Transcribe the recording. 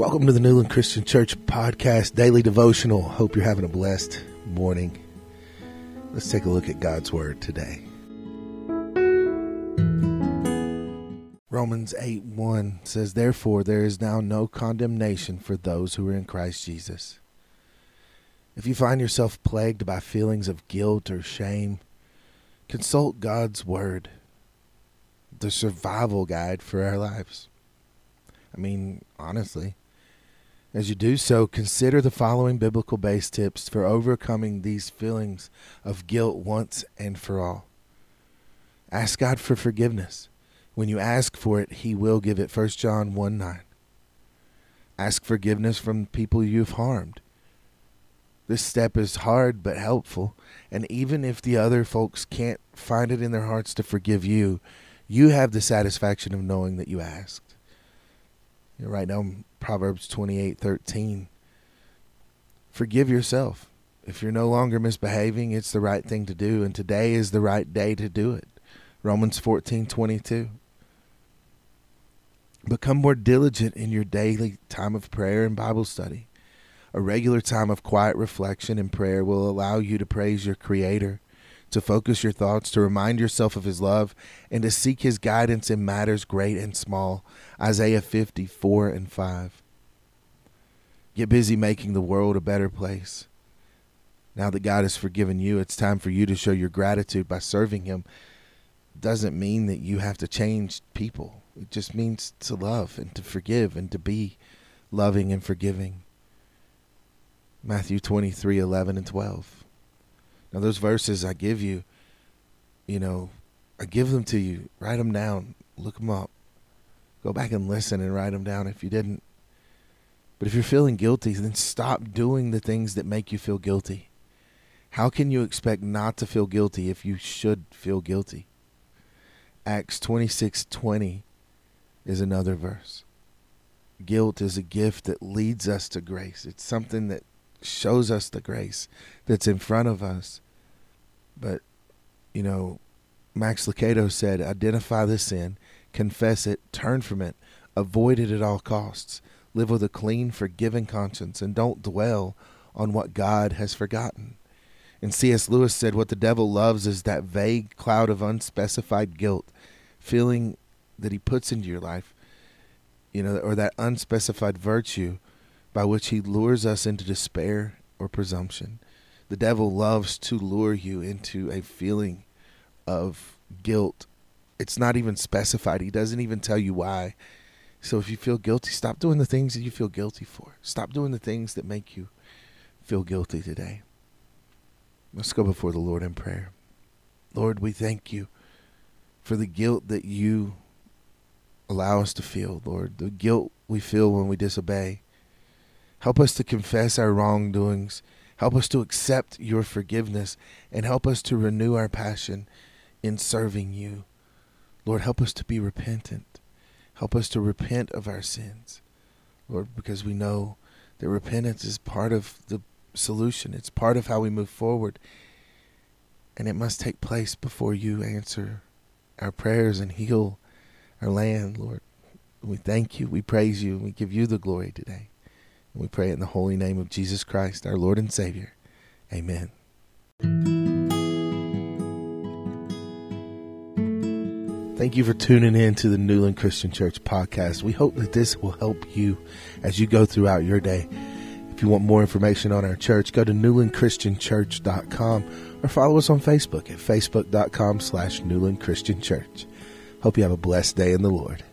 Welcome to the Newland Christian Church Podcast Daily Devotional. Hope you're having a blessed morning. Let's take a look at God's Word today. Romans 8 1 says, Therefore, there is now no condemnation for those who are in Christ Jesus. If you find yourself plagued by feelings of guilt or shame, consult God's Word, the survival guide for our lives. I mean, honestly, as you do so, consider the following biblical base tips for overcoming these feelings of guilt once and for all. Ask God for forgiveness. When you ask for it, He will give it. 1 John 1 9. Ask forgiveness from people you've harmed. This step is hard but helpful, and even if the other folks can't find it in their hearts to forgive you, you have the satisfaction of knowing that you asked. Right now, Proverbs twenty eight thirteen. Forgive yourself. If you're no longer misbehaving, it's the right thing to do, and today is the right day to do it. Romans fourteen twenty two. Become more diligent in your daily time of prayer and Bible study. A regular time of quiet reflection and prayer will allow you to praise your Creator, to focus your thoughts, to remind yourself of His love, and to seek His guidance in matters great and small. Isaiah 54 and 5. Get busy making the world a better place. Now that God has forgiven you, it's time for you to show your gratitude by serving Him. Doesn't mean that you have to change people. It just means to love and to forgive and to be loving and forgiving. Matthew 23 11 and 12. Now, those verses I give you, you know, I give them to you. Write them down, look them up. Go back and listen and write them down if you didn't. But if you're feeling guilty, then stop doing the things that make you feel guilty. How can you expect not to feel guilty if you should feel guilty? Acts 26:20 is another verse. Guilt is a gift that leads us to grace. It's something that shows us the grace that's in front of us. But, you know, Max Lucado said, identify the sin, confess it, turn from it, avoid it at all costs, live with a clean, forgiving conscience, and don't dwell on what God has forgotten. And C.S. Lewis said, What the devil loves is that vague cloud of unspecified guilt, feeling that he puts into your life, you know, or that unspecified virtue by which he lures us into despair or presumption. The devil loves to lure you into a feeling of guilt. It's not even specified. He doesn't even tell you why. So if you feel guilty, stop doing the things that you feel guilty for. Stop doing the things that make you feel guilty today. Let's go before the Lord in prayer. Lord, we thank you for the guilt that you allow us to feel, Lord, the guilt we feel when we disobey. Help us to confess our wrongdoings. Help us to accept your forgiveness and help us to renew our passion in serving you. Lord, help us to be repentant. Help us to repent of our sins, Lord, because we know that repentance is part of the solution. It's part of how we move forward. And it must take place before you answer our prayers and heal our land, Lord. We thank you. We praise you. We give you the glory today. We pray in the holy name of Jesus Christ, our Lord and Savior. Amen. Thank you for tuning in to the Newland Christian Church podcast. We hope that this will help you as you go throughout your day. If you want more information on our church, go to newlandchristianchurch.com or follow us on Facebook at facebook.com slash Newland Christian Church. Hope you have a blessed day in the Lord.